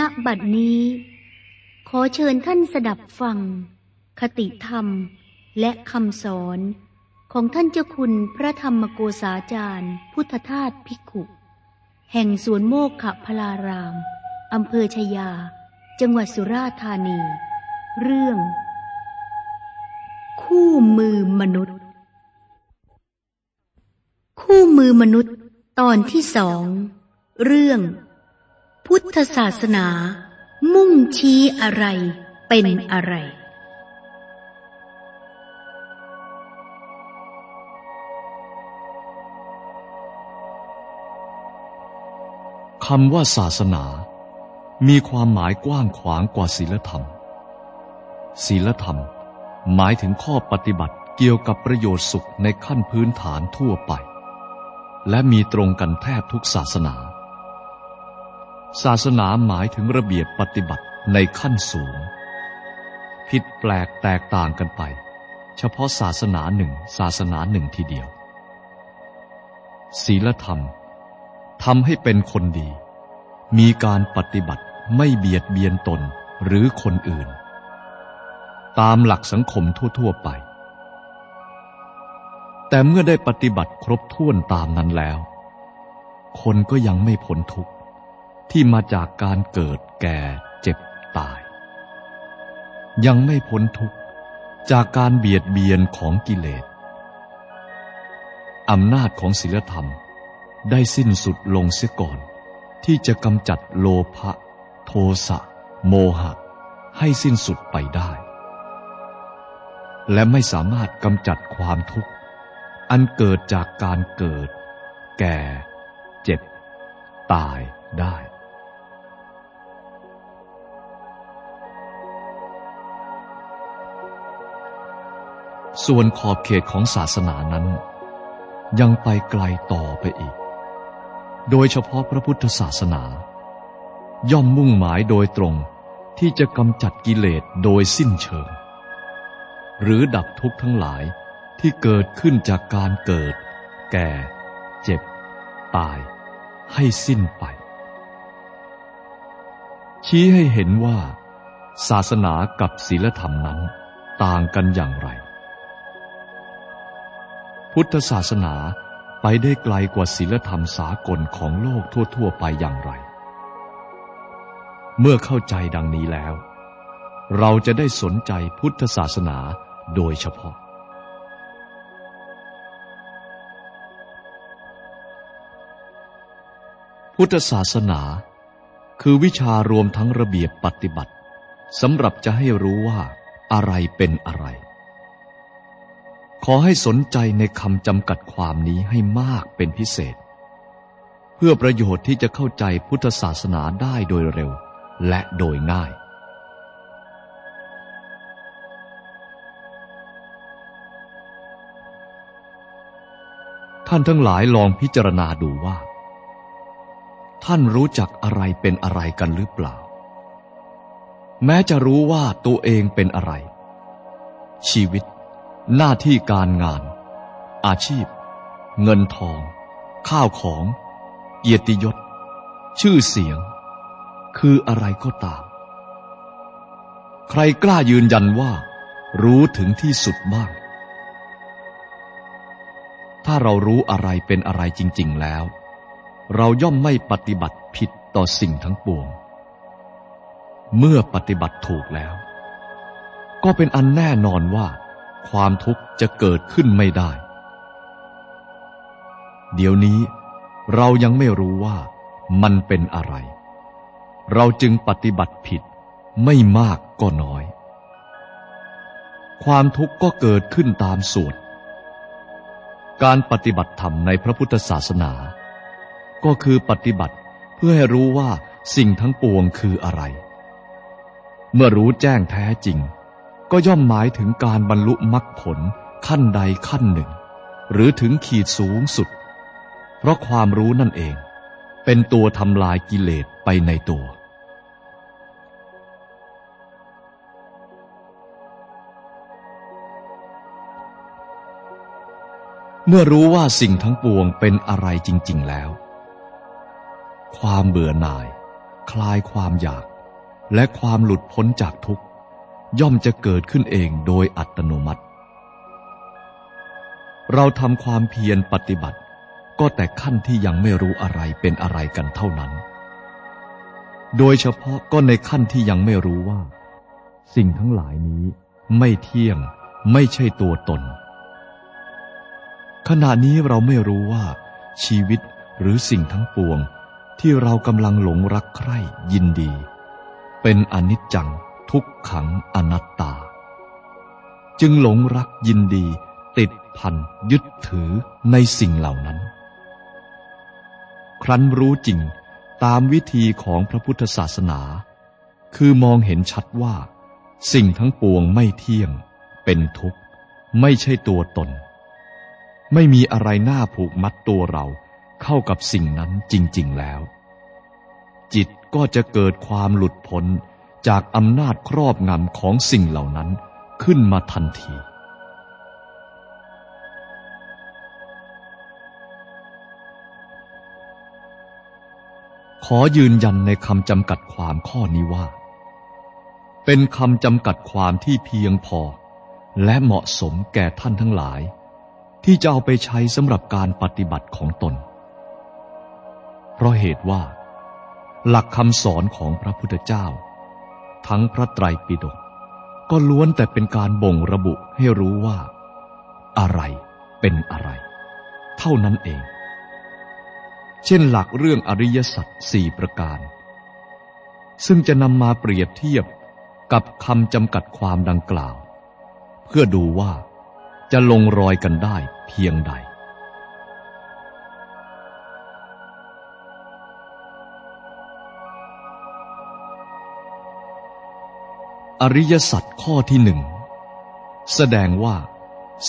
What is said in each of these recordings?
ณบัดนี้ ขอเชิญท่านสดับฟัง คติธรรมและคำสอนของท่านเจ้าคุณพระธรรมโกษาจารย์ พุทธทาสภิกขุ แห่งสวนโมกขพลารามอำเภอชยา จังหวัดสุราษฎร์ธานี เรื่อง คู่มือมนุษย์ คู่มือมนุษย์ตอนที่สอง เรื่อง พุทธศาสนา มุ่งชี้อะไร เป็นอะไร คำว่าศาสนา มีความหมายกว้างขวางกว่าศีลธรรม ศีลธรรม หมายถึงข้อปฏิบัติเกี่ยวกับประโยชน์สุขในขั้นพื้นฐานทั่วไป และมีตรงกันแทบทุกศาสนา ศาสนาหมายถึงระเบียบปฏิบัติในขั้นสูง ผิดแปลกแตกต่างกันไป เฉพาะศาสนาหนึ่งศาสนาหนึ่งทีเดียว ศีลธรรมทำให้เป็นคนดี มีการปฏิบัติไม่เบียดเบียนตนหรือคนอื่น ตามหลักสังคมทั่ว ๆ ไป แต่เมื่อได้ปฏิบัติครบถ้วนตามนั้นแล้ว คนก็ยังไม่พ้นทุกข์ ที่มาจากการเกิดแก่เจ็บตาย ยังไม่พ้นทุกข์จากการเบียดเบียนของกิเลสอำนาจของศีลธรรมได้สิ้นสุดลงเสียก่อน ที่จะกำจัดโลภะโทสะ โมหะ ให้สิ้นสุดไปได้ และไม่สามารถกำจัดความทุกข์ อันเกิดจากการเกิด แก่ เจ็บ ตายได้ ส่วนขอบเขตของศาสนานั้น ยังไปไกลต่อไปอีก โดยเฉพาะพระพุทธศาสนา ย่อมมุ่งหมายโดยตรงที่จะกำจัดกิเลสโดยสิ้นเชิง หรือดับทุกข์ทั้งหลายที่เกิดขึ้นจากการเกิด แก่ เจ็บ ตาย ให้สิ้นไป ชี้ให้เห็นว่า ศาสนากับศีลธรรมนั้นต่างกันอย่างไร พุทธศาสนาไปได้ไกลกว่าศีลธรรมสากลของโลกทั่ว ๆ ไปอย่างไร เมื่อเข้าใจดังนี้แล้ว เราจะได้สนใจพุทธศาสนาโดยเฉพาะ พุทธศาสนาคือวิชารวมทั้งระเบียบปฏิบัติสำหรับจะให้รู้ว่าอะไรเป็นอะไร ขอให้สนใจในคำจำกัดความนี้ให้มากเป็นพิเศษ เพื่อประโยชน์ที่จะเข้าใจพุทธศาสนาได้โดยเร็วและโดยง่าย ท่านทั้งหลายลองพิจารณาดูว่า ท่านรู้จักอะไรเป็นอะไรกันหรือเปล่า แม้จะรู้ว่าตัวเองเป็นอะไร ชีวิต หน้าที่การงาน อาชีพ เงินทอง ข้าวของ เกียรติยศ ชื่อเสียง คืออะไรก็ตาม ใครกล้ายืนยันว่า รู้ถึงที่สุดบ้าง ถ้าเรารู้อะไรเป็นอะไรจริง ๆ แล้ว เราย่อมไม่ปฏิบัติผิดต่อสิ่งทั้งปวง เมื่อปฏิบัติถูกแล้ว ก็เป็นอันแน่นอนว่า ความทุกข์จะเกิดขึ้นไม่ได้ เดี๋ยวนี้เรายังไม่รู้ว่ามันเป็นอะไร เราจึงปฏิบัติผิดไม่มากก็น้อย ความทุกข์ก็เกิดขึ้นตามส่วน การปฏิบัติธรรมในพระพุทธศาสนา ก็คือปฏิบัติเพื่อให้รู้ว่าสิ่งทั้งปวงคืออะไร เมื่อรู้แจ้งแท้จริง ย่อมหมายถึงการบรรลุมรรคผลขั้นใดขั้นหนึ่ง หรือถึงขีดสูงสุด เพราะความรู้นั่นเอง เป็นตัวทำลายกิเลสไปในตัว เมื่อรู้ว่าสิ่งทั้งปวงเป็นอะไรจริง ๆ แล้ว ความเบื่อหน่าย คลายความอยาก และความหลุดพ้นจากทุกข์ ย่อมจะเกิดขึ้นเองโดยอัตโนมัติ เราทำความเพียรปฏิบัติ ก็แต่ขั้นที่ยังไม่รู้อะไรเป็นอะไรกันเท่านั้น โดยเฉพาะก็ในขั้นที่ยังไม่รู้ว่า สิ่งทั้งหลายนี้ไม่เที่ยง ไม่ใช่ตัวตน ขณะนี้เราไม่รู้ว่า ชีวิตหรือสิ่งทั้งปวง ที่เรากำลังหลงรักใคร่ยินดี เป็นอนิจจัง ทุกขังอนัตตา จึงหลงรักยินดี ติดพันยึดถือในสิ่งเหล่านั้น ครั้นรู้จริงตามวิธีของพระพุทธศาสนา คือมองเห็นชัดว่า สิ่งทั้งปวงไม่เที่ยง เป็นทุกข์ ไม่ใช่ตัวตน ไม่มีอะไรน่าผูกมัดตัวเราเข้ากับสิ่งนั้นจริง ๆแล้ว จิตก็จะเกิดความหลุดพ้น จากอำนาจครอบงำของสิ่งเหล่านั้นขึ้นมาทันที ขอยืนยันในคำจำกัดความข้อนี้ว่า เป็นคำจำกัดความที่เพียงพอ และเหมาะสมแก่ท่านทั้งหลาย ที่จะเอาไปใช้สำหรับการปฏิบัติของตน เพราะเหตุว่า หลักคำสอนของพระพุทธเจ้า ทั้งพระไตรปิฎกก็ล้วนแต่เป็นการบ่งระบุให้รู้ว่า อะไรเป็นอะไร เท่านั้นเอง เช่นหลักเรื่องอริยสัจสี่ประการ ซึ่งจะนำมาเปรียบเทียบกับคำจำกัดความดังกล่าว เพื่อดูว่าจะลงรอยกันได้เพียงใด อริยสัจข้อที่หนึ่งแสดงว่า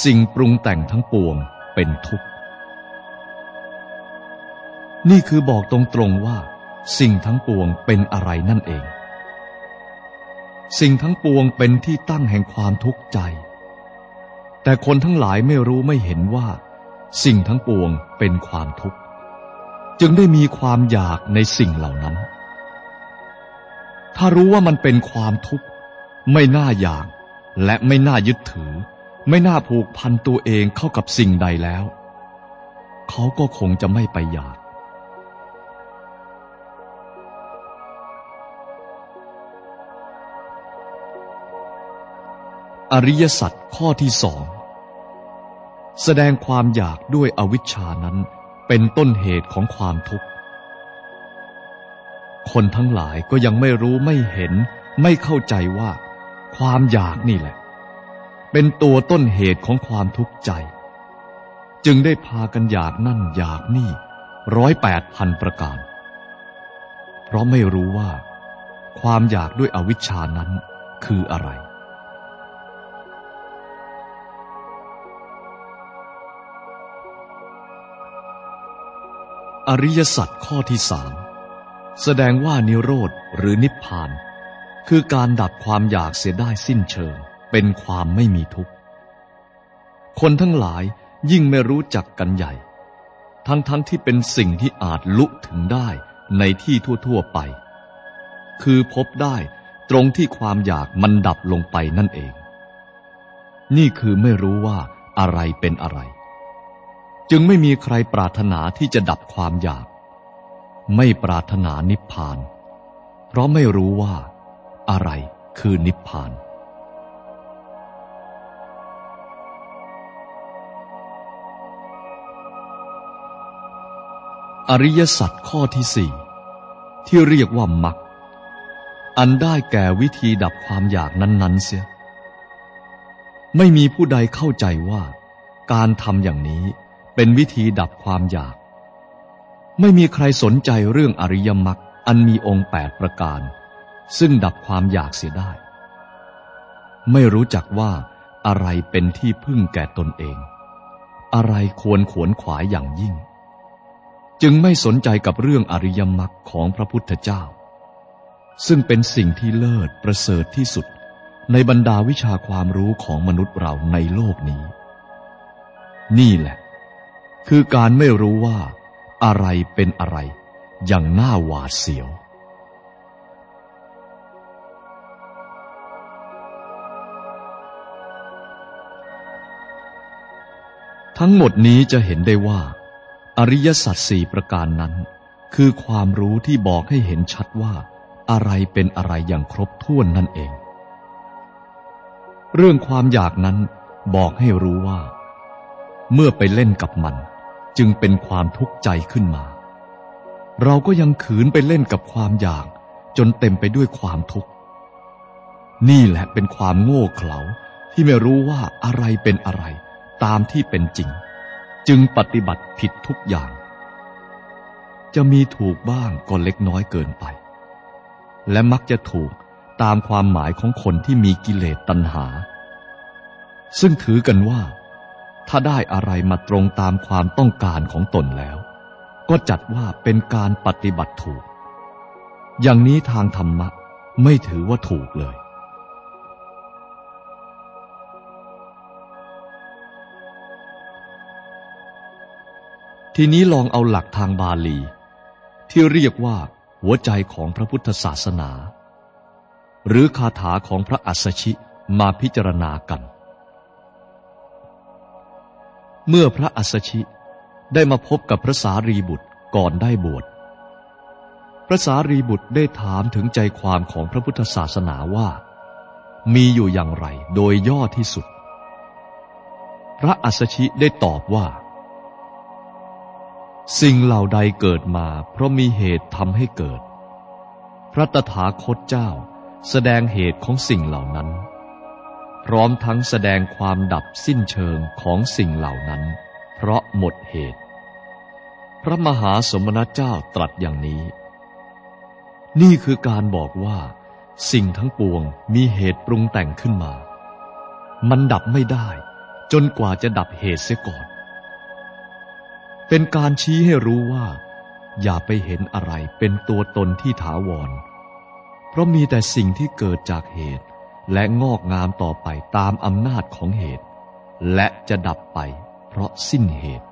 สิ่งปรุงแต่งทั้งปวงเป็นทุกข์ นี่คือบอกตรงๆว่า สิ่งทั้งปวงเป็นอะไรนั่นเอง สิ่งทั้งปวงเป็นที่ตั้งแห่งความทุกข์ใจ แต่คนทั้งหลายไม่รู้ไม่เห็นว่า สิ่งทั้งปวงเป็นความทุกข์ จึงได้มีความอยากในสิ่งเหล่านั้น ถ้ารู้ว่ามันเป็นความทุกข์ ไม่น่าอยาก และไม่น่ายึดถือ ไม่น่าผูกพันตัวเองเข้ากับสิ่งใดแล้ว เขาก็คงจะไม่ไปอยากอริยสัจข้อที่สองแสดงความอยากด้วยอวิชชานั้นเป็นต้นเหตุของความทุกข์ คนทั้งหลายก็ยังไม่รู้ไม่เห็นไม่เข้าใจว่า ความอยากนี่แหละ เป็นตัวต้นเหตุของความทุกข์ใจ จึงได้พากันอยากนั่นอยากนี่ร้อยแปดพันประการ เพราะไม่รู้ว่า ความอยากด้วยอวิชชานั้นคืออะไรอริยสัจข้อที่สามแสดงว่านิโรธหรือนิพพาน คือการดับความอยากเสียได้สิ้นเชิง เป็นความไม่มีทุกข์ คนทั้งหลายยิ่งไม่รู้จักกันใหญ่ ทั้งๆทที่เป็นสิ่งที่อาจลุถึงได้ในที่ทั่วๆไป คือพบได้ตรงที่ความอยากมันดับลงไปนั่นเอง นี่คือไม่รู้ว่าอะไรเป็นอะไร จึงไม่มีใครปรารถนาที่จะดับความอยาก ไม่ปรารถนานิพพาน เพราะไม่รู้ว่า อะไรคือนิพพาน อริยสัจข้อที่สี่ที่เรียกว่ามักอันได้แก่วิธีดับความอยากนั้น ๆ เสีย ไม่มีผู้ใดเข้าใจว่า การทำอย่างนี้เป็นวิธีดับความอยาก ไม่มีใครสนใจเรื่องอริยมรรคอันมีองค์แปดประการ ซึ่งดับความอยากเสียได้ ไม่รู้จักว่าอะไรเป็นที่พึ่งแก่ตนเอง อะไรควรขวนขวายอย่างยิ่ง จึงไม่สนใจกับเรื่องอริยมรรคของพระพุทธเจ้า ซึ่งเป็นสิ่งที่เลิศประเสริฐที่สุดในบรรดาวิชาความรู้ของมนุษย์เราในโลกนี้ นี่แหละ คือการไม่รู้ว่าอะไรเป็นอะไรอย่างน่าหวาดเสียว ทั้งหมดนี้จะเห็นได้ว่า อริยสัจสี่ประการนั้น คือความรู้ที่บอกให้เห็นชัดว่า อะไรเป็นอะไรอย่างครบถ้วนนั่นเอง เรื่องความอยากนั้นบอกให้รู้ว่า เมื่อไปเล่นกับมัน จึงเป็นความทุกข์ใจขึ้นมา เราก็ยังขืนไปเล่นกับความอยากจนเต็มไปด้วยความทุกข์ นี่แหละเป็นความโง่เขลาที่ไม่รู้ว่าอะไรเป็นอะไร ตามที่เป็นจริง จึงปฏิบัติผิดทุกอย่าง จะมีถูกบ้างก็เล็กน้อยเกินไป และมักจะถูกตามความหมายของคนที่มีกิเลสตัณหา ซึ่งถือกันว่า ถ้าได้อะไรมาตรงตามความต้องการของตนแล้ว ก็จัดว่าเป็นการปฏิบัติถูก อย่างนี้ทางธรรมะไม่ถือว่าถูกเลย ทีนี้ลองเอาหลักทางบาลี ที่เรียกว่า หัวใจของพระพุทธศาสนา หรือคาถาของพระอัสสชิมาพิจารณากัน เมื่อพระอัสสชิได้มาพบกับพระสารีบุตรก่อนได้บวชพระสารีบุตรได้ถามถึงใจความของพระพุทธศาสนาว่า มีอยู่อย่างไรโดยย่อที่สุด พระอัสสชิได้ตอบว่า สิ่งเหล่าใดเกิดมา เพราะมีเหตุทำให้เกิด พระตถาคตเจ้าแสดงเหตุของสิ่งเหล่านั้น พร้อมทั้งแสดงความดับสิ้นเชิงของสิ่งเหล่านั้น เพราะหมดเหตุ พระมหาสมณเจ้าตรัสอย่างนี้ นี่คือการบอกว่า สิ่งทั้งปวงมีเหตุปรุงแต่งขึ้นมา มันดับไม่ได้ จนกว่าจะดับเหตุเสียก่อน เป็นการชี้ให้รู้ว่า อย่าไปเห็นอะไรเป็นตัวตนที่ถาวร เพราะมีแต่สิ่งที่เกิดจากเหตุ และงอกงามต่อไปตามอำนาจของเหตุ และจะดับไปเพราะสิ้นเหตุ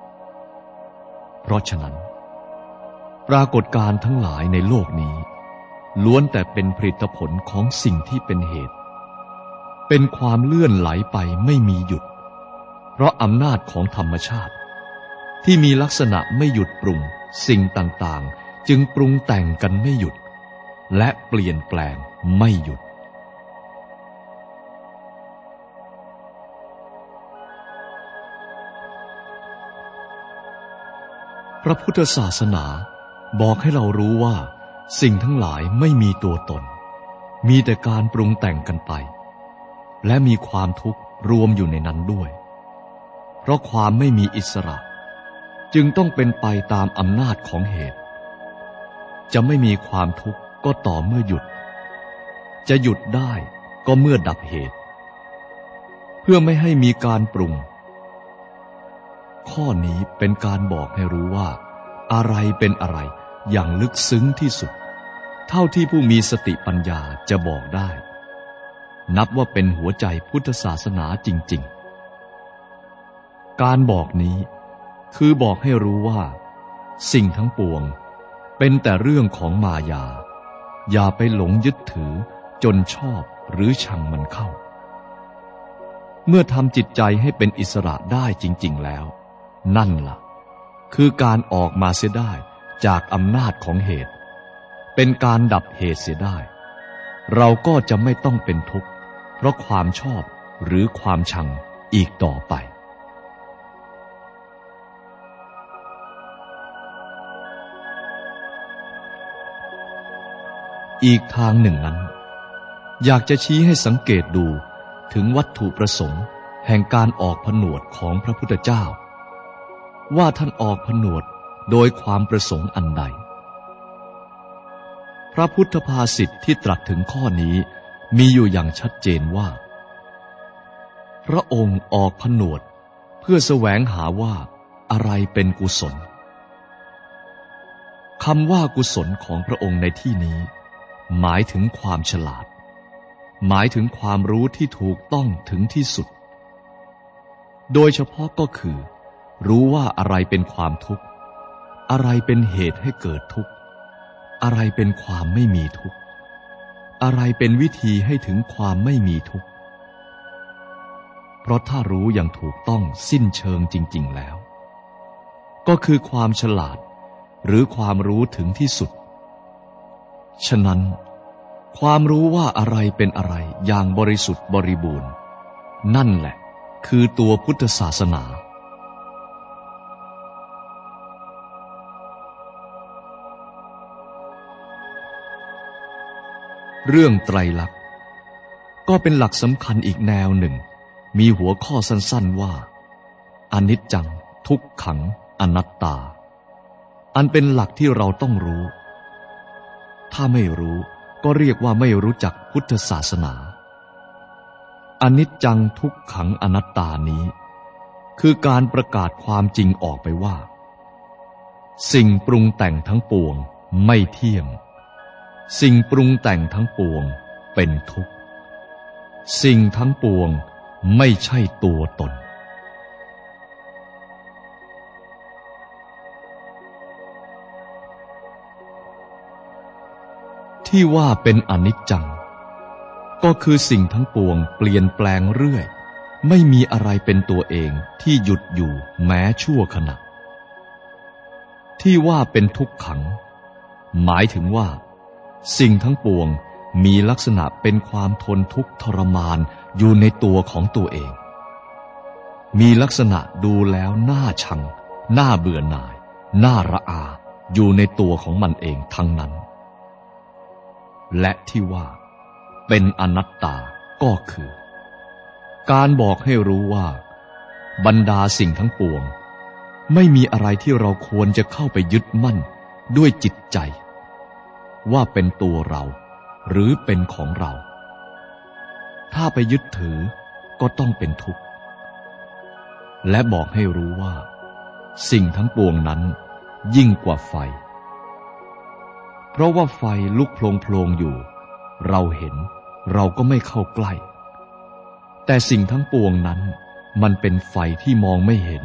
เพราะฉะนั้น ปรากฏการทั้งหลายในโลกนี้ ล้วนแต่เป็นผลิตผลของสิ่งที่เป็นเหตุ เป็นความเลื่อนไหลไปไม่มีหยุด เพราะอำนาจของธรรมชาติ ที่มีลักษณะไม่หยุดปรุง สิ่งต่างๆ จึงปรุงแต่งกันไม่หยุด และเปลี่ยนแปลงไม่หยุด พระพุทธศาสนาบอกให้เรารู้ว่า สิ่งทั้งหลายไม่มีตัวตน มีแต่การปรุงแต่งกันไป และมีความทุกข์รวมอยู่ในนั้นด้วย เพราะความไม่มีอิสระ จึงต้องเป็นไปตามอำนาจของเหตุ จะไม่มีความทุกข์ก็ต่อเมื่อหยุด จะหยุดได้ก็เมื่อดับเหตุ เพื่อไม่ให้มีการปรุง ข้อนี้เป็นการบอกให้รู้ว่า อะไรเป็นอะไรอย่างลึกซึ้งที่สุด เท่าที่ผู้มีสติปัญญาจะบอกได้ นับว่าเป็นหัวใจพุทธศาสนาจริง ๆ การบอกนี้ คือบอกให้รู้ว่า สิ่งทั้งปวง เป็นแต่เรื่องของมายา อย่าไปหลงยึดถือจนชอบหรือชังมันเข้า เมื่อทำจิตใจให้เป็นอิสระได้จริง ๆแล้ว นั่นละ่ะ คือการออกมาเสียได้จากอำนาจของเหตุ เป็นการดับเหตุเสียได้ เราก็จะไม่ต้องเป็นทุกข์ เพราะความชอบหรือความชังอีกต่อไป อีกทางหนึ่งนั้น อยากจะชี้ให้สังเกตดูถึงวัตถุประสงค์แห่งการออกผนวดของพระพุทธเจ้า ว่าท่านออกผนวดโดยความประสงค์อันใด พระพุทธภาษิตที่ตรัสถึงข้อนี้มีอยู่อย่างชัดเจนว่า พระองค์ออกผนวดเพื่อแสวงหาว่าอะไรเป็นกุศลคำว่ากุศลของพระองค์ในที่นี้ หมายถึงความฉลาด หมายถึงความรู้ที่ถูกต้องถึงที่สุด โดยเฉพาะก็คือ รู้ว่าอะไรเป็นความทุกข์ อะไรเป็นเหตุให้เกิดทุกข์ อะไรเป็นความไม่มีทุกข์ อะไรเป็นวิธีให้ถึงความไม่มีทุกข์ เพราะถ้ารู้อย่างถูกต้องสิ้นเชิงจริง ๆแล้ว ก็คือความฉลาดหรือความรู้ถึงที่สุด ฉะนั้น ความรู้ว่าอะไรเป็นอะไรอย่างบริสุทธิ์บริบูรณ์ นั่นแหละ คือตัวพุทธศาสนาเรื่องไตรลักษณ์ก็เป็นหลักสำคัญอีกแนวหนึ่ง มีหัวข้อสั้นๆว่า อนิจจัง ทุกขัง อนัตตา อันเป็นหลักที่เราต้องรู้ ถ้าไม่รู้ก็เรียกว่าไม่รู้จักพุทธศาสนา อนิจจังทุกขังอนัตตานี้ คือการประกาศความจริงออกไปว่า สิ่งปรุงแต่งทั้งปวงไม่เที่ยง สิ่งปรุงแต่งทั้งปวงเป็นทุกข์ สิ่งทั้งปวงไม่ใช่ตัวตน ที่ว่าเป็นอนิจจัง ก็คือสิ่งทั้งปวงเปลี่ยนแปลงเรื่อย ไม่มีอะไรเป็นตัวเองที่หยุดอยู่แม้ชั่วขณะ ที่ว่าเป็นทุกขัง หมายถึงว่า สิ่งทั้งปวงมีลักษณะเป็นความทนทุกข์ทรมานอยู่ในตัวของตัวเอง มีลักษณะดูแล้วน่าชัง น่าเบื่อหน่าย น่าระอา อยู่ในตัวของมันเองทั้งนั้น และที่ว่า เป็นอนัตตาก็คือ การบอกให้รู้ว่า บรรดาสิ่งทั้งปวง ไม่มีอะไรที่เราควรจะเข้าไปยึดมั่นด้วยจิตใจ ว่าเป็นตัวเราหรือเป็นของเรา ถ้าไปยึดถือก็ต้องเป็นทุกข์ และบอกให้รู้ว่า สิ่งทั้งปวงนั้นยิ่งกว่าไฟ เพราะว่าไฟลุกโพลงๆอยู่ เราเห็นเราก็ไม่เข้าใกล้ แต่สิ่งทั้งปวงนั้นมันเป็นไฟที่มองไม่เห็น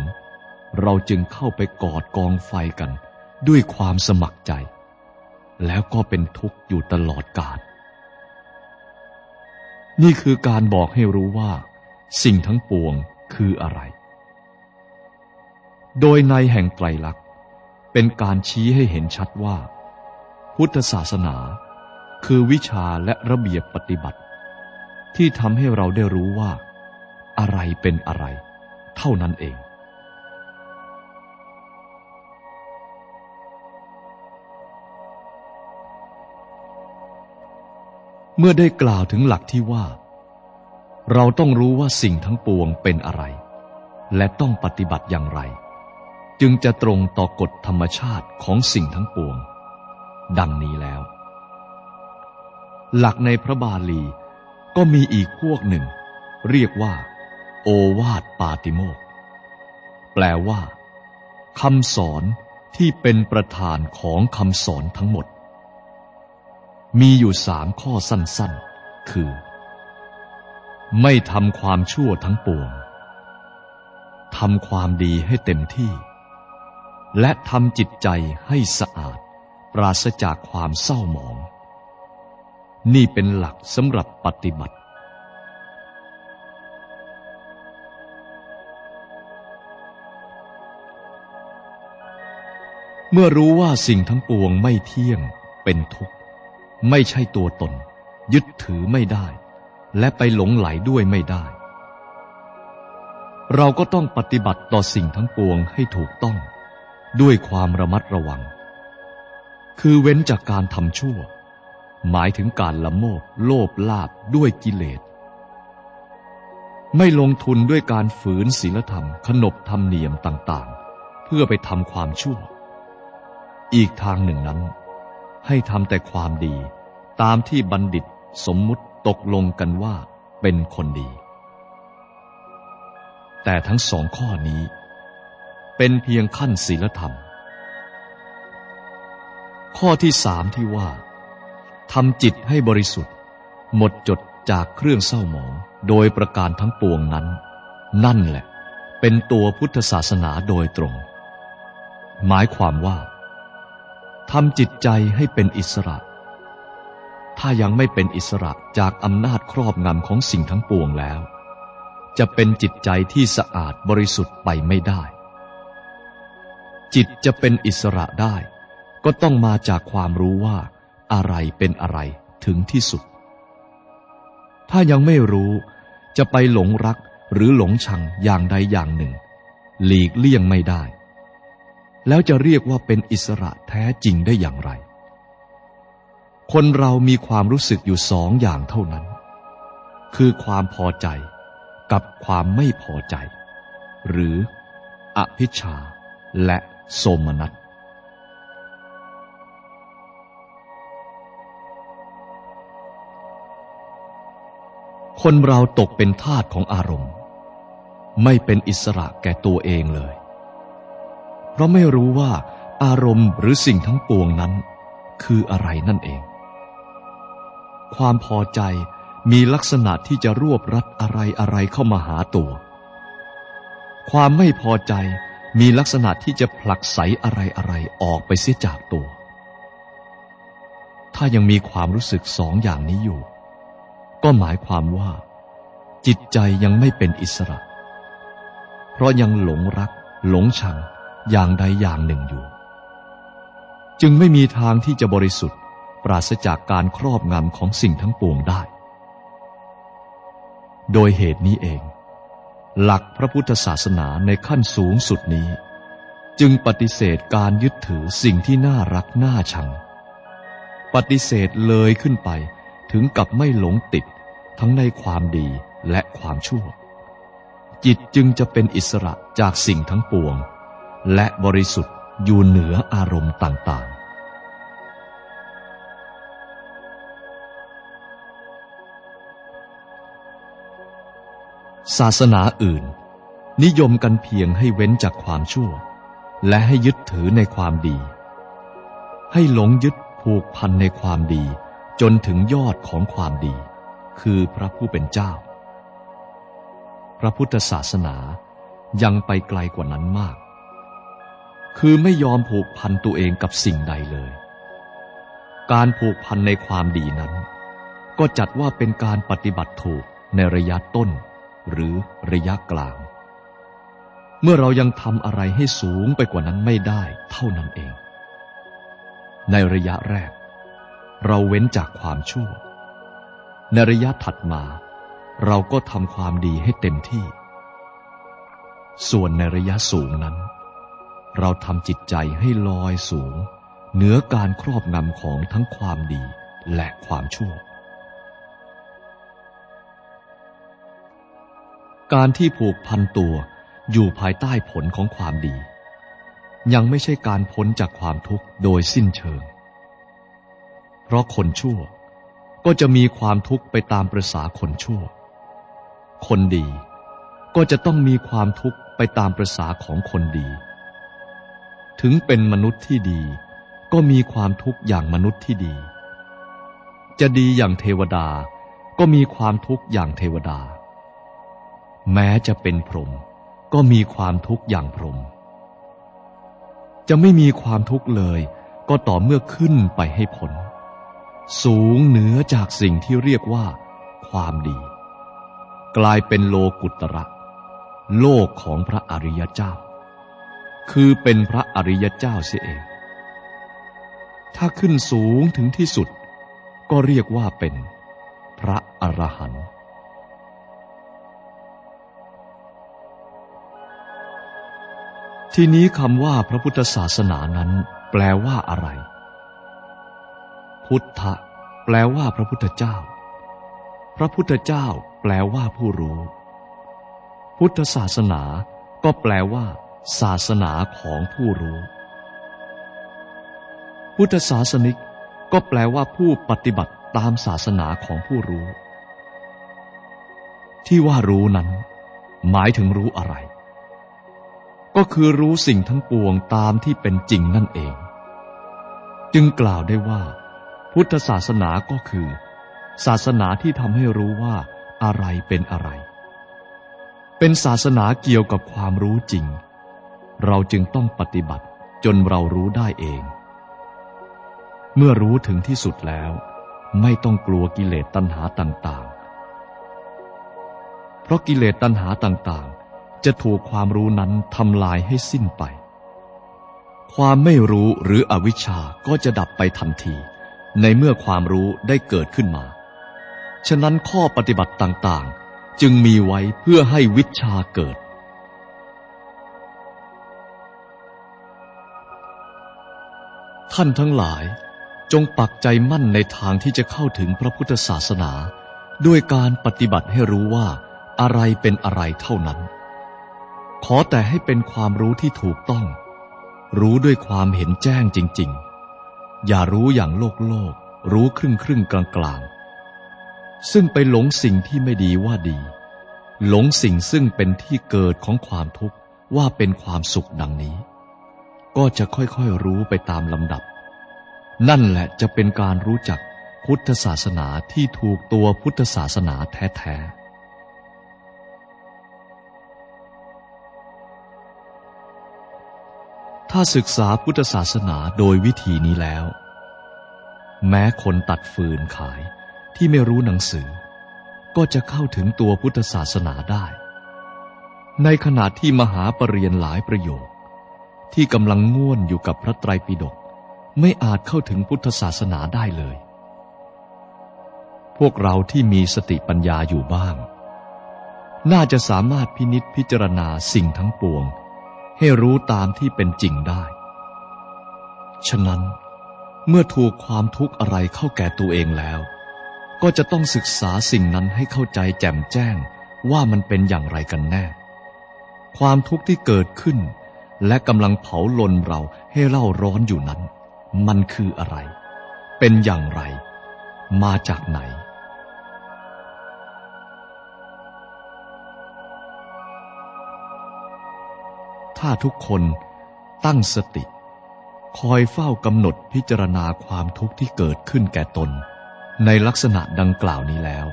เราจึงเข้าไปกอดกองไฟกันด้วยความสมัครใจ แล้วก็เป็นทุกข์อยู่ตลอดกาลนี่คือการบอกให้รู้ว่า สิ่งทั้งปวงคืออะไร โดยในแห่งไตรลักษณ์เป็นการชี้ให้เห็นชัดว่า พุทธศาสนา คือวิชาและระเบียบปฏิบัติ ที่ทำให้เราได้รู้ว่า อะไรเป็นอะไร เท่านั้นเอง เมื่อได้กล่าวถึงหลักที่ว่า เราต้องรู้ว่าสิ่งทั้งปวงเป็นอะไร และต้องปฏิบัติอย่างไร จึงจะตรงต่อกฎธรรมชาติของสิ่งทั้งปวง ดังนี้แล้ว หลักในพระบาลีก็มีอีกพวกหนึ่ง เรียกว่า โอวาทปาติโมก แปลว่าคำสอนที่เป็นประธานของคำสอนทั้งหมด มีอยู่สามข้อสั้นๆ คือ ไม่ทำความชั่วทั้งปวงทำความดีให้เต็มที่ และทำจิตใจให้สะอาด ปราศจากความเศร้าหมอง นี่เป็นหลักสำหรับปฏิบัติ เมื่อรู้ว่าสิ่งทั้งปวงไม่เที่ยง เป็นทุกข์ ไม่ใช่ตัวตน ยึดถือไม่ได้ และไปหลงไหลด้วยไม่ได้ เราก็ต้องปฏิบัติต่อสิ่งทั้งปวงให้ถูกต้อง ด้วยความระมัดระวัง คือเว้นจากการทำชั่ว หมายถึงการละโมบโลภลาบด้วยกิเลส ไม่ลงทุนด้วยการฝืนศีลธรรม ขนบธรรมเนียมต่างๆ เพื่อไปทำความชั่ว อีกทางหนึ่งนั้น ให้ทำแต่ความดีตามที่บัณฑิตสมมุติตกลงกันว่าเป็นคนดี แต่ทั้งสองข้อนี้ เป็นเพียงขั้นศีลธรรม ข้อที่สามที่ว่าทำจิตให้บริสุทธิ์ หมดจดจากเครื่องเศร้าหมองโดยประการทั้งปวงนั้น นั่นแหละ เป็นตัวพุทธศาสนาโดยตรง หมายความว่าทำจิตใจให้เป็นอิสระ ถ้ายังไม่เป็นอิสระจากอำนาจครอบงำของสิ่งทั้งปวงแล้ว จะเป็นจิตใจที่สะอาดบริสุทธิ์ไปไม่ได้ จิตจะเป็นอิสระได้ ก็ต้องมาจากความรู้ว่า อะไรเป็นอะไรถึงที่สุด ถ้ายังไม่รู้จะไปหลงรักหรือหลงชังอย่างใดอย่างหนึ่ง หลีกเลี่ยงไม่ได้ แล้วจะเรียกว่าเป็นอิสระแท้จริงได้อย่างไร คนเรามีความรู้สึกอยู่สองอย่างเท่านั้น คือความพอใจกับความไม่พอใจ หรืออภิชาและโสมนัส คนเราตกเป็นทาสของอารมณ์ ไม่เป็นอิสระแก่ตัวเองเลย เพราะไม่รู้ว่าอารมณ์หรือสิ่งทั้งปวงนั้น คืออะไรนั่นเอง ความพอใจมีลักษณะที่จะรวบรัดอะไรอะไรเข้ามาหาตัว ความไม่พอใจมีลักษณะที่จะผลักไสอะไรอะไรออกไปเสียจากตัว ถ้ายังมีความรู้สึกสองอย่างนี้อยู่ ก็หมายความว่า จิตใจยังไม่เป็นอิสระ เพราะยังหลงรัก หลงชังอย่างใดอย่างหนึ่งอยู่ จึงไม่มีทางที่จะบริสุทธิ์ ปราศจากการครอบงำของสิ่งทั้งปวงได้ โดยเหตุนี้เอง หลักพระพุทธศาสนาในขั้นสูงสุดนี้ จึงปฏิเสธการยึดถือสิ่งที่น่ารักน่าชัง ปฏิเสธเลยขึ้นไปถึงกับไม่หลงติด ทั้งในความดีและความชั่ว จิตจึงจะเป็นอิสระจากสิ่งทั้งปวง และบริสุทธิ์อยู่เหนืออารมณ์ต่างๆ ศาสนาอื่น นิยมกันเพียงให้เว้นจากความชั่ว และให้ยึดถือในความดี ให้หลงยึดผูกพันในความดีจนถึงยอดของความดี คือพระผู้เป็นเจ้า พระพุทธศาสนายังไปไกลกว่านั้นมาก คือไม่ยอมผูกพันตัวเองกับสิ่งใดเลย การผูกพันในความดีนั้น ก็จัดว่าเป็นการปฏิบัติถูกในระยะต้น หรือระยะกลาง เมื่อเรายังทำอะไรให้สูงไปกว่านั้นไม่ได้เท่านั้นเอง ในระยะแรก เราเว้นจากความชั่ว ในระยะถัดมา เราก็ทำความดีให้เต็มที่ ส่วนในระยะสูงนั้น เราทำจิตใจให้ลอยสูง เหนือการครอบงำของทั้งความดีและความชั่ว การที่ผูกพันตัวอยู่ภายใต้ผลของความดี ยังไม่ใช่การพ้นจากความทุกข์โดยสิ้นเชิง เพราะคนชั่ว ก็จะมีความทุกข์ไปตามประษาคนชั่ว คนดีก็จะต้องมีความทุกข์ไปตามประษาของคนดี ถึงเป็นมนุษย์ที่ดี ก็มีความทุกข์อย่างมนุษย์ที่ดี จะดีอย่างเทวดา ก็มีความทุกข์อย่างเทวดา แม้จะเป็นพรหมก็มีความทุกข์อย่างพรหมจะไม่มีความทุกข์เลย ก็ต่อเมื่อขึ้นไปให้ผล สูงเหนือจากสิ่งที่เรียกว่า ความดี กลายเป็นโลกุตระ โลกของพระอริยเจ้า คือเป็นพระอริยเจ้าเสียเอง ถ้าขึ้นสูงถึงที่สุด ก็เรียกว่าเป็น พระอรหันต์ทีนี้คำว่าพระพุทธศาสนานั้นแปลว่าอะไร พุทธะแปลว่าพระพุทธเจ้า พระพุทธเจ้า แปลว่าผู้รู้ พุทธศาสนา ก็แปลว่า ศาสนาของผู้รู้ พุทธศาสนิก ก็แปลว่าผู้ปฏิบัติตามศาสนาของผู้รู้ ที่ว่ารู้นั้น หมายถึงรู้อะไร ก็คือรู้สิ่งทั้งปวงตามที่เป็นจริงนั่นเอง จึงกล่าวได้ว่า พุทธศาสนาก็คือ ศาสนาที่ทำให้รู้ว่าอะไรเป็นอะไร เป็นศาสนาเกี่ยวกับความรู้จริง เราจึงต้องปฏิบัติจนเรารู้ได้เอง เมื่อรู้ถึงที่สุดแล้ว ไม่ต้องกลัวกิเลสตัณหาต่างๆ เพราะกิเลสตัณหาต่างๆ จะถูกความรู้นั้นทำลายให้สิ้นไป ความไม่รู้หรืออวิชชาก็จะดับไปทันที ในเมื่อความรู้ได้เกิดขึ้นมา ฉะนั้นข้อปฏิบัติต่างๆ จึงมีไว้เพื่อให้วิชาเกิด ท่านทั้งหลายจงปักใจมั่นในทางที่จะเข้าถึงพระพุทธศาสนา ด้วยการปฏิบัติให้รู้ว่าอะไรเป็นอะไรเท่านั้น ขอแต่ให้เป็นความรู้ที่ถูกต้อง รู้ด้วยความเห็นแจ้งจริง ๆ อย่ารู้อย่างโลกโลก รู้ครึ่งครึ่งกลางกลางซึ่งไปหลงสิ่งที่ไม่ดีว่าดี หลงสิ่งซึ่งเป็นที่เกิดของความทุกข์ว่าเป็นความสุขดังนี้ ก็จะค่อยๆรู้ไปตามลำดับ นั่นแหละจะเป็นการรู้จักพุทธศาสนาที่ถูกตัวพุทธศาสนาแท้ๆ ถ้าศึกษาพุทธศาสนาโดยวิธีนี้แล้ว แม้คนตัดฟืนขายที่ไม่รู้หนังสือ ก็จะเข้าถึงตัวพุทธศาสนาได้ ในขณะที่มหาปรริญญาหลายประโยค ที่กำลังง่วนอยู่กับพระไตรปิฎกไม่อาจเข้าถึงพุทธศาสนาได้เลย พวกเราที่มีสติปัญญาอยู่บ้าง น่าจะสามารถพินิษพิจารณาสิ่งทั้งปวง ให้รู้ตามที่เป็นจริงได้ ฉะนั้น เมื่อถูกความทุกข์อะไรเข้าแก่ตัวเองแล้ว ก็จะต้องศึกษาสิ่งนั้นให้เข้าใจแจ่มแจ้งว่ามันเป็นอย่างไรกันแน่ ความทุกข์ที่เกิดขึ้น และกำลังเผาลนเราให้เล่าร้อนอยู่นั้น มันคืออะไร เป็นอย่างไร มาจากไหนาทุกคนตั้งสติ คอยเฝ้ากำหนดพิจารณาความทุกข์ที่เกิดขึ้นแก่ตน ในลักษณะดังกล่าวนี้แล้ว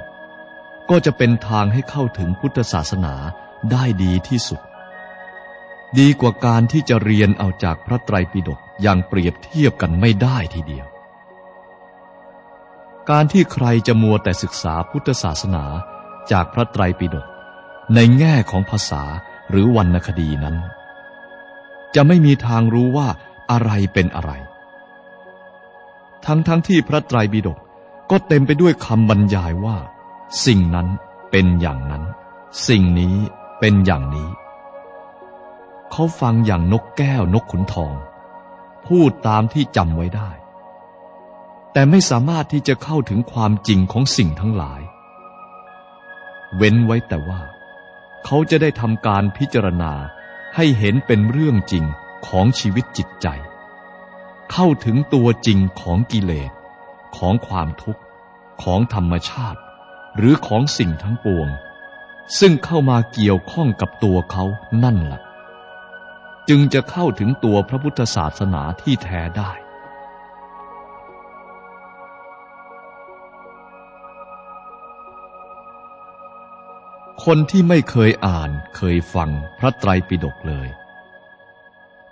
ก็จะเป็นทางให้เข้าถึงพุทธศาสนาได้ดีที่สุด ดีกว่าการที่จะเรียนเอาจากพระไตรปิฎกอย่างเปรียบเทียบกันไม่ได้ทีเดียว การที่ใครจะมัวแต่ศึกษาพุทธศาสนาจากพระไตรปิฎกในแง่ของภาษาหรือวรรณคดีนั้น จะไม่มีทางรู้ว่าอะไรเป็นอะไร ทั้งทั้งที่พระไตรปิฎกก็เต็มไปด้วยคำบรรยายว่า สิ่งนั้นเป็นอย่างนั้น สิ่งนี้เป็นอย่างนี้ เขาฟังอย่างนกแก้วนกขุนทอง พูดตามที่จำไว้ได้ แต่ไม่สามารถที่จะเข้าถึงความจริงของสิ่งทั้งหลาย เว้นไว้แต่ว่า เขาจะได้ทำการพิจารณา ให้เห็นเป็นเรื่องจริงของชีวิตจิตใจ เข้าถึงตัวจริงของกิเลส ของความทุกข์ ของธรรมชาติ หรือของสิ่งทั้งปวง ซึ่งเข้ามาเกี่ยวข้องกับตัวเขานั่นแหละจึงจะเข้าถึงตัวพระพุทธศาสนาที่แท้ได้ คนที่ไม่เคยอ่านเคยฟังพระไตรปิฎกเลย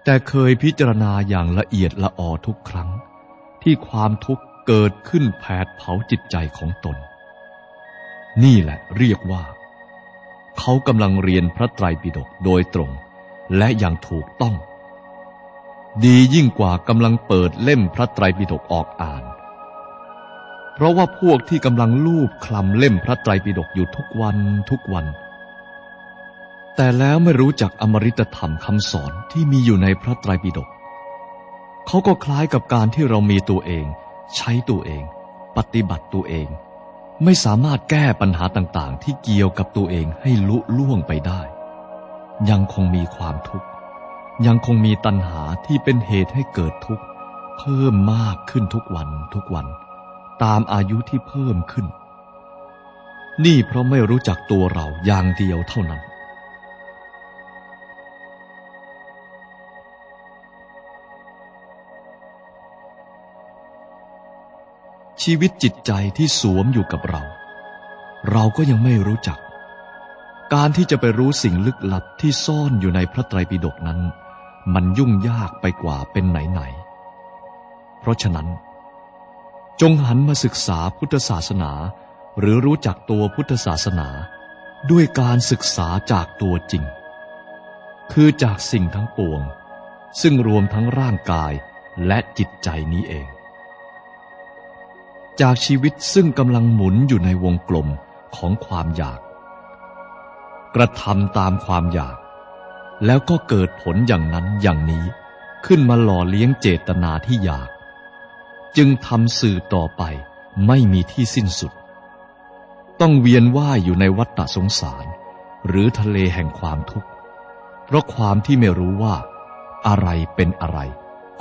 แต่เคยพิจารณาอย่างละเอียดละออทุกครั้ง ที่ความทุกข์เกิดขึ้นแผดเผาจิตใจของตน นี่แหละเรียกว่า เขากำลังเรียนพระไตรปิฎกโดยตรง และอย่างถูกต้อง ดียิ่งกว่ากำลังเปิดเล่มพระไตรปิฎกออกอ่าน เพราะว่าพวกที่กำลังลูบคลำเล่มพระไตรปิฎกอยู่ทุกวันทุกวัน แต่แล้วไม่รู้จักอมริตธรรมคำสอนที่มีอยู่ในพระไตรปิฎกเขาก็คล้ายกับการที่เรามีตัวเอง ใช้ตัวเอง ปฏิบัติตัวเอง ไม่สามารถแก้ปัญหาต่างๆ ที่เกี่ยวกับตัวเองให้ลุล่วงไปได้ ยังคงมีความทุกข์ ยังคงมีตัณหาที่เป็นเหตุให้เกิดทุกข์ เพิ่มมากขึ้นทุกวันทุกวัน ตามอายุที่เพิ่มขึ้น นี่เพราะไม่รู้จักตัวเราอย่างเดียวเท่านั้น ชีวิตจิตใจที่สวมอยู่กับเรา เราก็ยังไม่รู้จัก การที่จะไปรู้สิ่งลึกลับที่ซ่อนอยู่ในพระไตรปิฎกนั้น มันยุ่งยากไปกว่าเป็นไหนๆเพราะฉะนั้น จงหันมาศึกษาพุทธศาสนา หรือรู้จักตัวพุทธศาสนา ด้วยการศึกษาจากตัวจริง คือจากสิ่งทั้งปวง ซึ่งรวมทั้งร่างกายและจิตใจนี้เอง จากชีวิตซึ่งกำลังหมุนอยู่ในวงกลมของความอยาก กระทำตามความอยาก แล้วก็เกิดผลอย่างนั้นอย่างนี้ ขึ้นมาหล่อเลี้ยงเจตนาที่อยาก จึงทำสื่อต่อไปไม่มีที่สิ้นสุด ต้องเวียนว่ายอยู่ในวัฏฏะสงสาร หรือทะเลแห่งความทุกข์ เพราะความที่ไม่รู้ว่า อะไรเป็นอะไร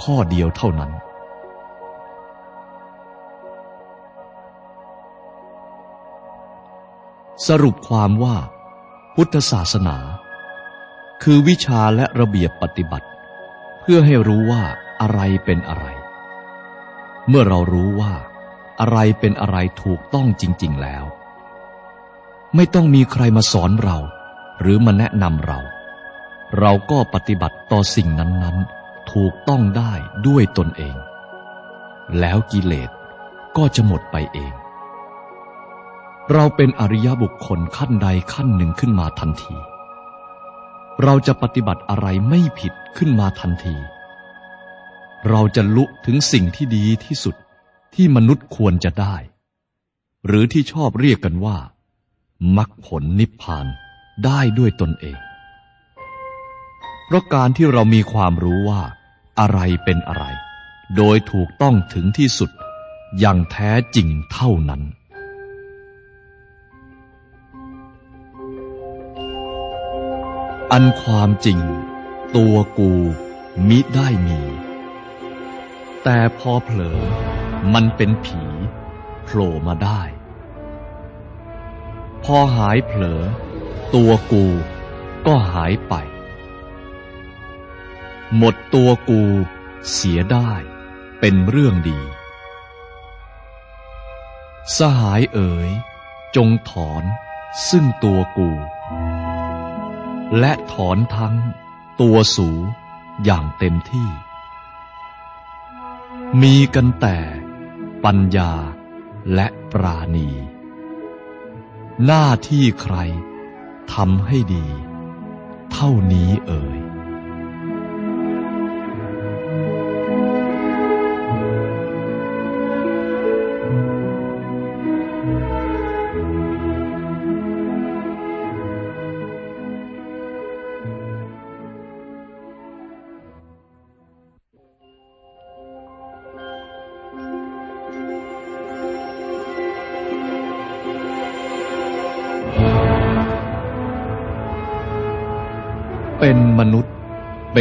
ข้อเดียวเท่านั้น สรุปความว่า พุทธศาสนา คือวิชาและระเบียบปฏิบัติ เพื่อให้รู้ว่าอะไรเป็นอะไร เมื่อเรารู้ว่า อะไรเป็นอะไรถูกต้องจริง ๆแล้ว ไม่ต้องมีใครมาสอนเรา หรือมาแนะนำเรา เราก็ปฏิบัติต่อสิ่งนั้นๆ ถูกต้องได้ด้วยตนเอง แล้วกิเลสก็จะหมดไปเอง เราเป็นอริยบุคคลขั้นใดขั้นหนึ่งขึ้นมาทันที เราจะปฏิบัติอะไรไม่ผิดขึ้นมาทันที เราจะลุถึงสิ่งที่ดีที่สุดที่มนุษย์ควรจะได้ หรือที่ชอบเรียกกันว่ามรรคผลนิพพานได้ด้วยตนเอง เพราะการที่เรามีความรู้ว่า อะไรเป็นอะไร โดยถูกต้องถึงที่สุดอย่างแท้จริงเท่านั้น อันความจริง ตัวกูมิได้มี แต่พอเผลอ มันเป็นผีโผล่มาได้ พอหายเผลอ ตัวกูก็หายไป หมดตัวกูเสียได้เป็นเรื่องดี สหายเอ๋ย จงถอนซึ่งตัวกู และถอนทั้งตัวสูอย่างเต็มที่ มีกันแต่ปัญญาและปราณี หน้าที่ใครทำให้ดี เท่านี้เอ่ย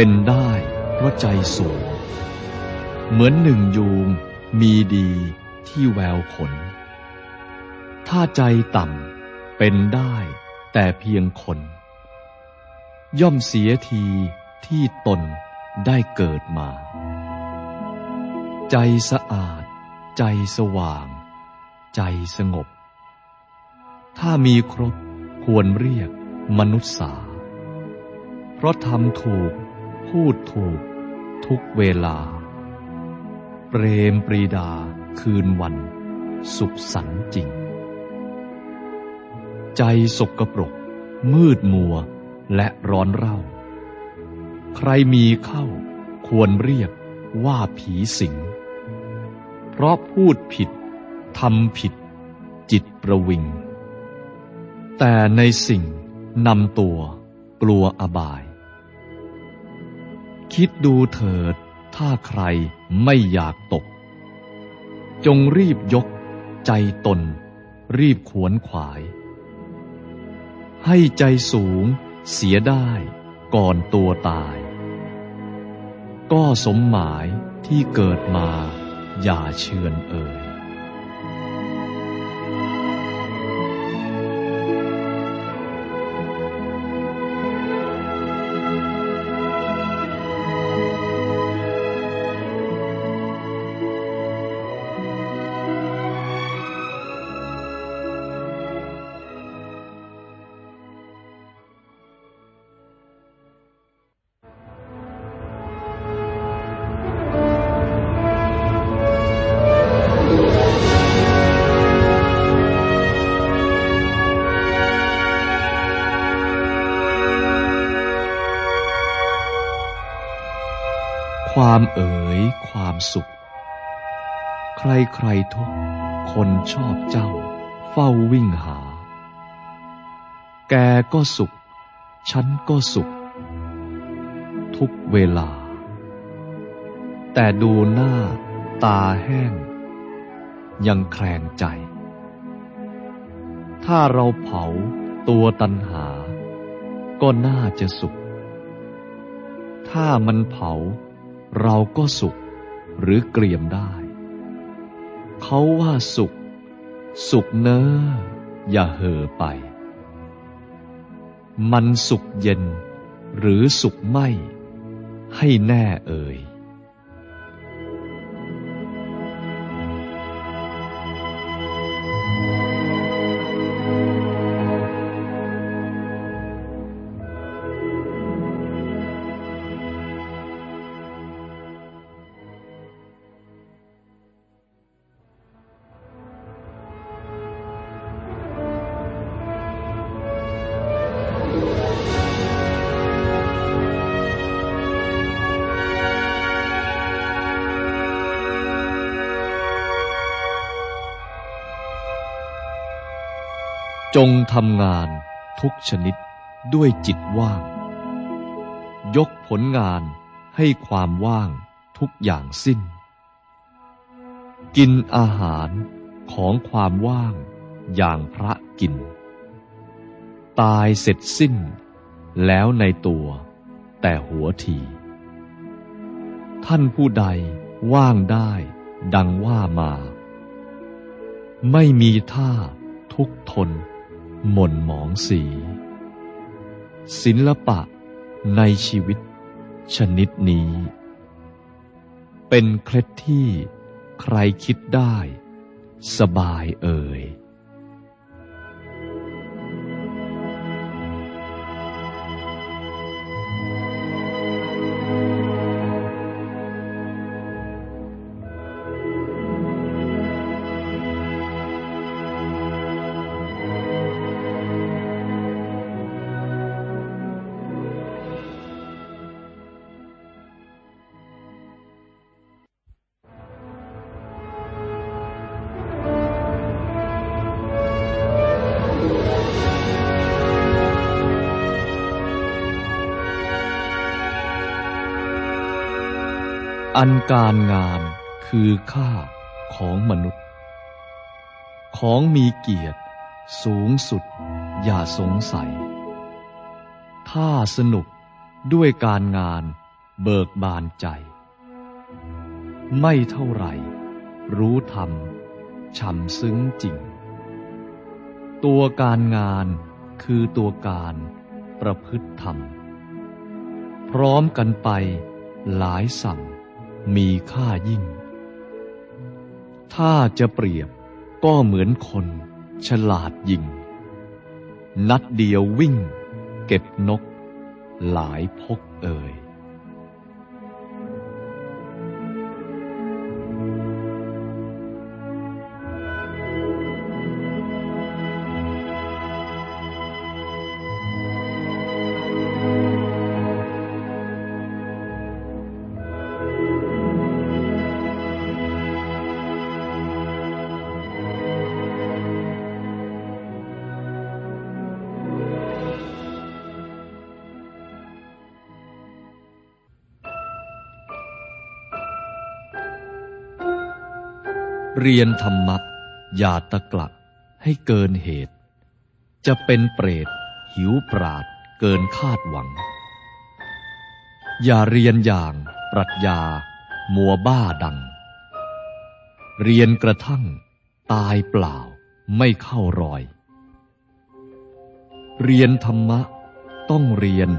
เป็นได้เพราะใจสูง เหมือนหนึ่งยูงมีดีที่แววขน ถ้าใจต่ำเป็นได้แต่เพียงคน ย่อมเสียทีที่ตนได้เกิดมา ใจสะอาด ใจสว่าง ใจสงบ ถ้ามีครบควรเรียกมนุษย์สา เพราะทำถูก พูดถูก ทุกเวลา เปรมปรีดาคืนวัน สุขสันจริง ใจสกปรก มืดมัวและร้อนเร่า ใครมีเข้าควรเรียกว่าผีสิง เพราะพูดผิดทำผิด จิตประวิง แต่ในสิ่งนำตัวกลัวอบาย คิดดูเถิด ถ้าใครไม่อยากตก จงรีบยก ใจตน รีบขวนขวาย ให้ใจสูงเสียได้ก่อนตัวตาย ก็สมหมายที่เกิดมาอย่าเชือนเอ่ย ใครใครทุกคนชอบเจ้า เฝ้าวิ่งหา แกก็สุข ฉันก็สุข ทุกเวลา แต่ดูหน้าตาแห้ง ยังแคลงใจ ถ้าเราเผาตัวตันหา ก็น่าจะสุข ถ้ามันเผาเราก็สุขหรือเกลียมได้ เขาว่าสุข สุขเนอ้ออย่าเห่อไป มันสุขเย็น หรือสุขไม่ ให้แน่เอ่ย ทำงานทุกชนิดด้วยจิตว่าง ยกผลงานให้ความว่างทุกอย่างสิ้น กินอาหารของความว่างอย่างพระกิน ตายเสร็จสิ้นแล้วในตัวแต่หัวที ท่านผู้ใดว่างได้ดังว่ามา ไม่มีท่าทุกทน หม่นหมองสี ศิลปะในชีวิตชนิดนี้ เป็นเคล็ดที่ใครคิดได้ สบายเอ่ย อันการงานคือค่าของมนุษย์ ของมีเกียรติสูงสุดอย่าสงสัย ถ้าสนุกด้วยการงานเบิกบานใจ ไม่เท่าไหร่ รู้ธรรมช่ำซึ้งจริง ตัวการงานคือตัวการประพฤติธรรม พร้อมกันไปหลายสั่ง มีค่ายิ่ง ถ้าจะเปรียบก็เหมือนคนฉลาดยิง นัดเดียววิ่ง เก็บนก หลายพกเอ่ย รียนธรรมะอย่าตะกละให้เกินเหตุ จะเป็นเปรต หิวปราดเกินคาดหวัง อย่าเรียนอย่างปรัชญา มัวบ้าดัง เรียนกระทั่ง ตายเปล่าไม่เข้ารอย เรียนธรรมะต้องเรียน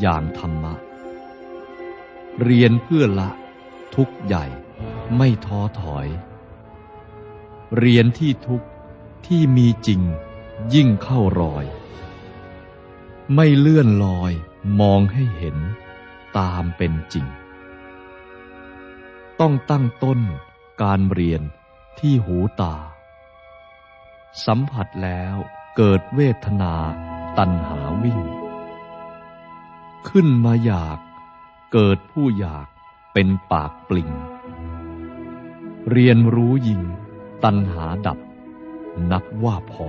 อย่างธรรมะ เรียนเพื่อละทุกข์ใหญ่ไม่ท้อถอย เรียนที่ทุกข์ที่มีจริงยิ่งเข้ารอย ไม่เลื่อนลอยมองให้เห็นตามเป็นจริง ต้องตั้งต้นการเรียนที่หูตา สัมผัสแล้วเกิดเวทนาตัณหาวิ่ง ขึ้นมาอยากเกิดผู้อยากเป็นปากปลิง เรียนรู้ยิง ตัณหาดับ นับว่าพอ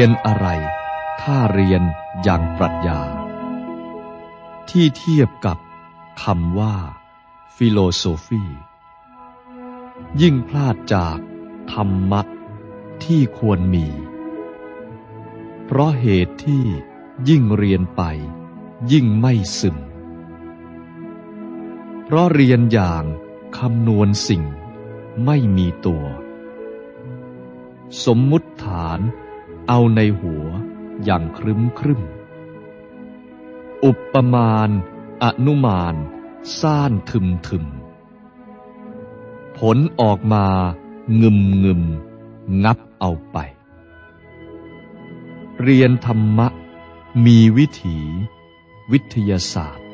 รียนอะไร ถ้าเรียนอย่างปรัชญา ที่เทียบกับคำว่า ฟิโลโซฟี ยิ่งพลาดจากธรรมะที่ควรมี เพราะเหตุที่ยิ่งเรียนไป ยิ่งไม่ซึม เพราะเรียนอย่างคำนวณสิ่งไม่มีตัว สมมุติฐาน เอาในหัวอย่างครึ้มครึ้ม อุปมาณ อนุมาน ซ่านทึมทึม ผลออกมางึมงึม งับเอาไป เรียนธรรมะ มีวิถี วิทยาศาสตร์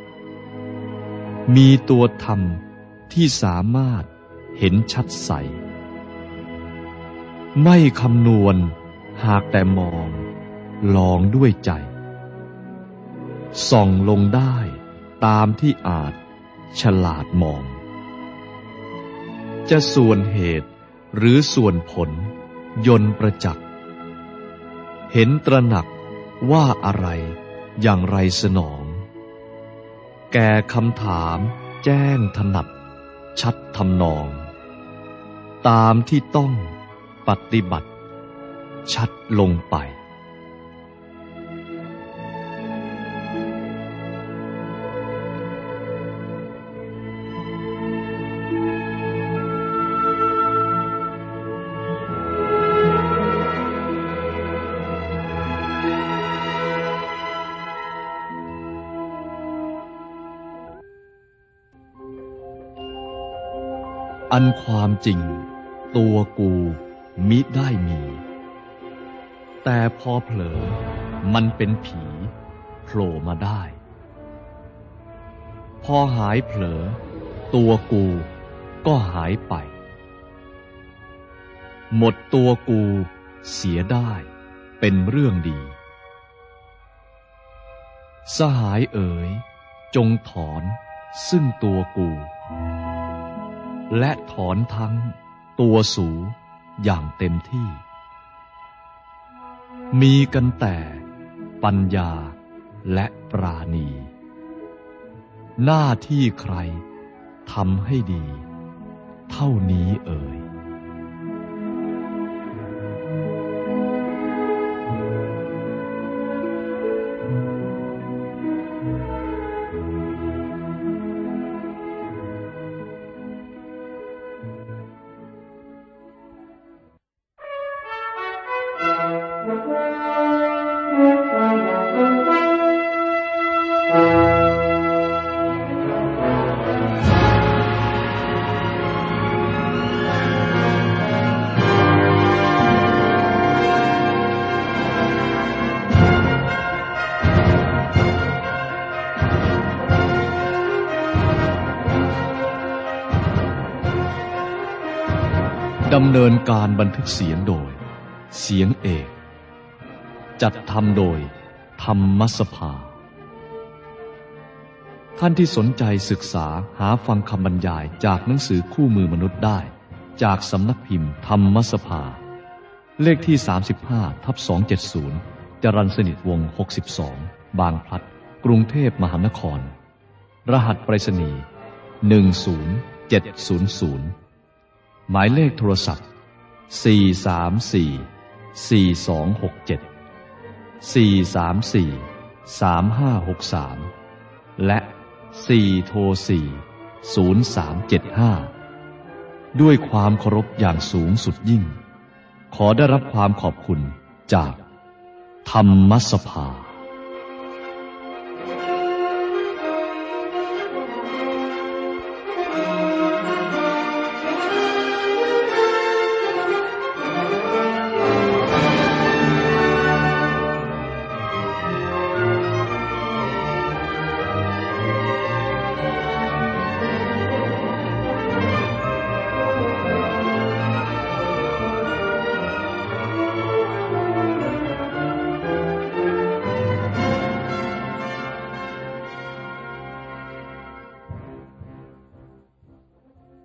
มีตัวธรรมที่สามารถเห็นชัดใส ไม่คำนวณ หากแต่มอง ลองด้วยใจ ส่องลงได้ตามที่อาจฉลาดมอง จะส่วนเหตุหรือส่วนผล ยนประจักษ์ เห็นตระหนักว่าอะไรอย่างไรสนอง แก่คำถามแจ้งถนัด ชัดทำนอง ตามที่ต้องปฏิบัติ ชัดลงไป อันความจริง ตัวกูมิได้มี แต่พอเผลอ มันเป็นผีโผล่มาได้ พอหายเผลอ ตัวกูก็หายไป หมดตัวกูเสียได้เป็นเรื่องดี สหายเอ๋ย จงถอนซึ่งตัวกู และถอนทั้งตัวสูอย่างเต็มที่ มีกันแต่ปัญญาและปราณี หน้าที่ใครทำให้ดี เท่านี้เอ่ย ดำเนินการบันทึกเสียงโดย เสียงเอก จัดทำโดย ธรรมสภา ท่านที่สนใจศึกษาหาฟังคำบรรยายจากหนังสือคู่มือมนุษย์ได้ จากสำนักพิมพ์ธรรมสภา เลขที่ 35ทับ270 จรันสนิทวง 62 บางพลัด กรุงเทพมหานคร รหัสไปรษณีย์10700 หมายเลขโทรศัพท์ 434 4267 434 3563 และ 4 โทร 4 0375 ด้วยความเคารพอย่างสูงสุดยิ่ง ขอได้รับความขอบคุณจาก ธรรมสภา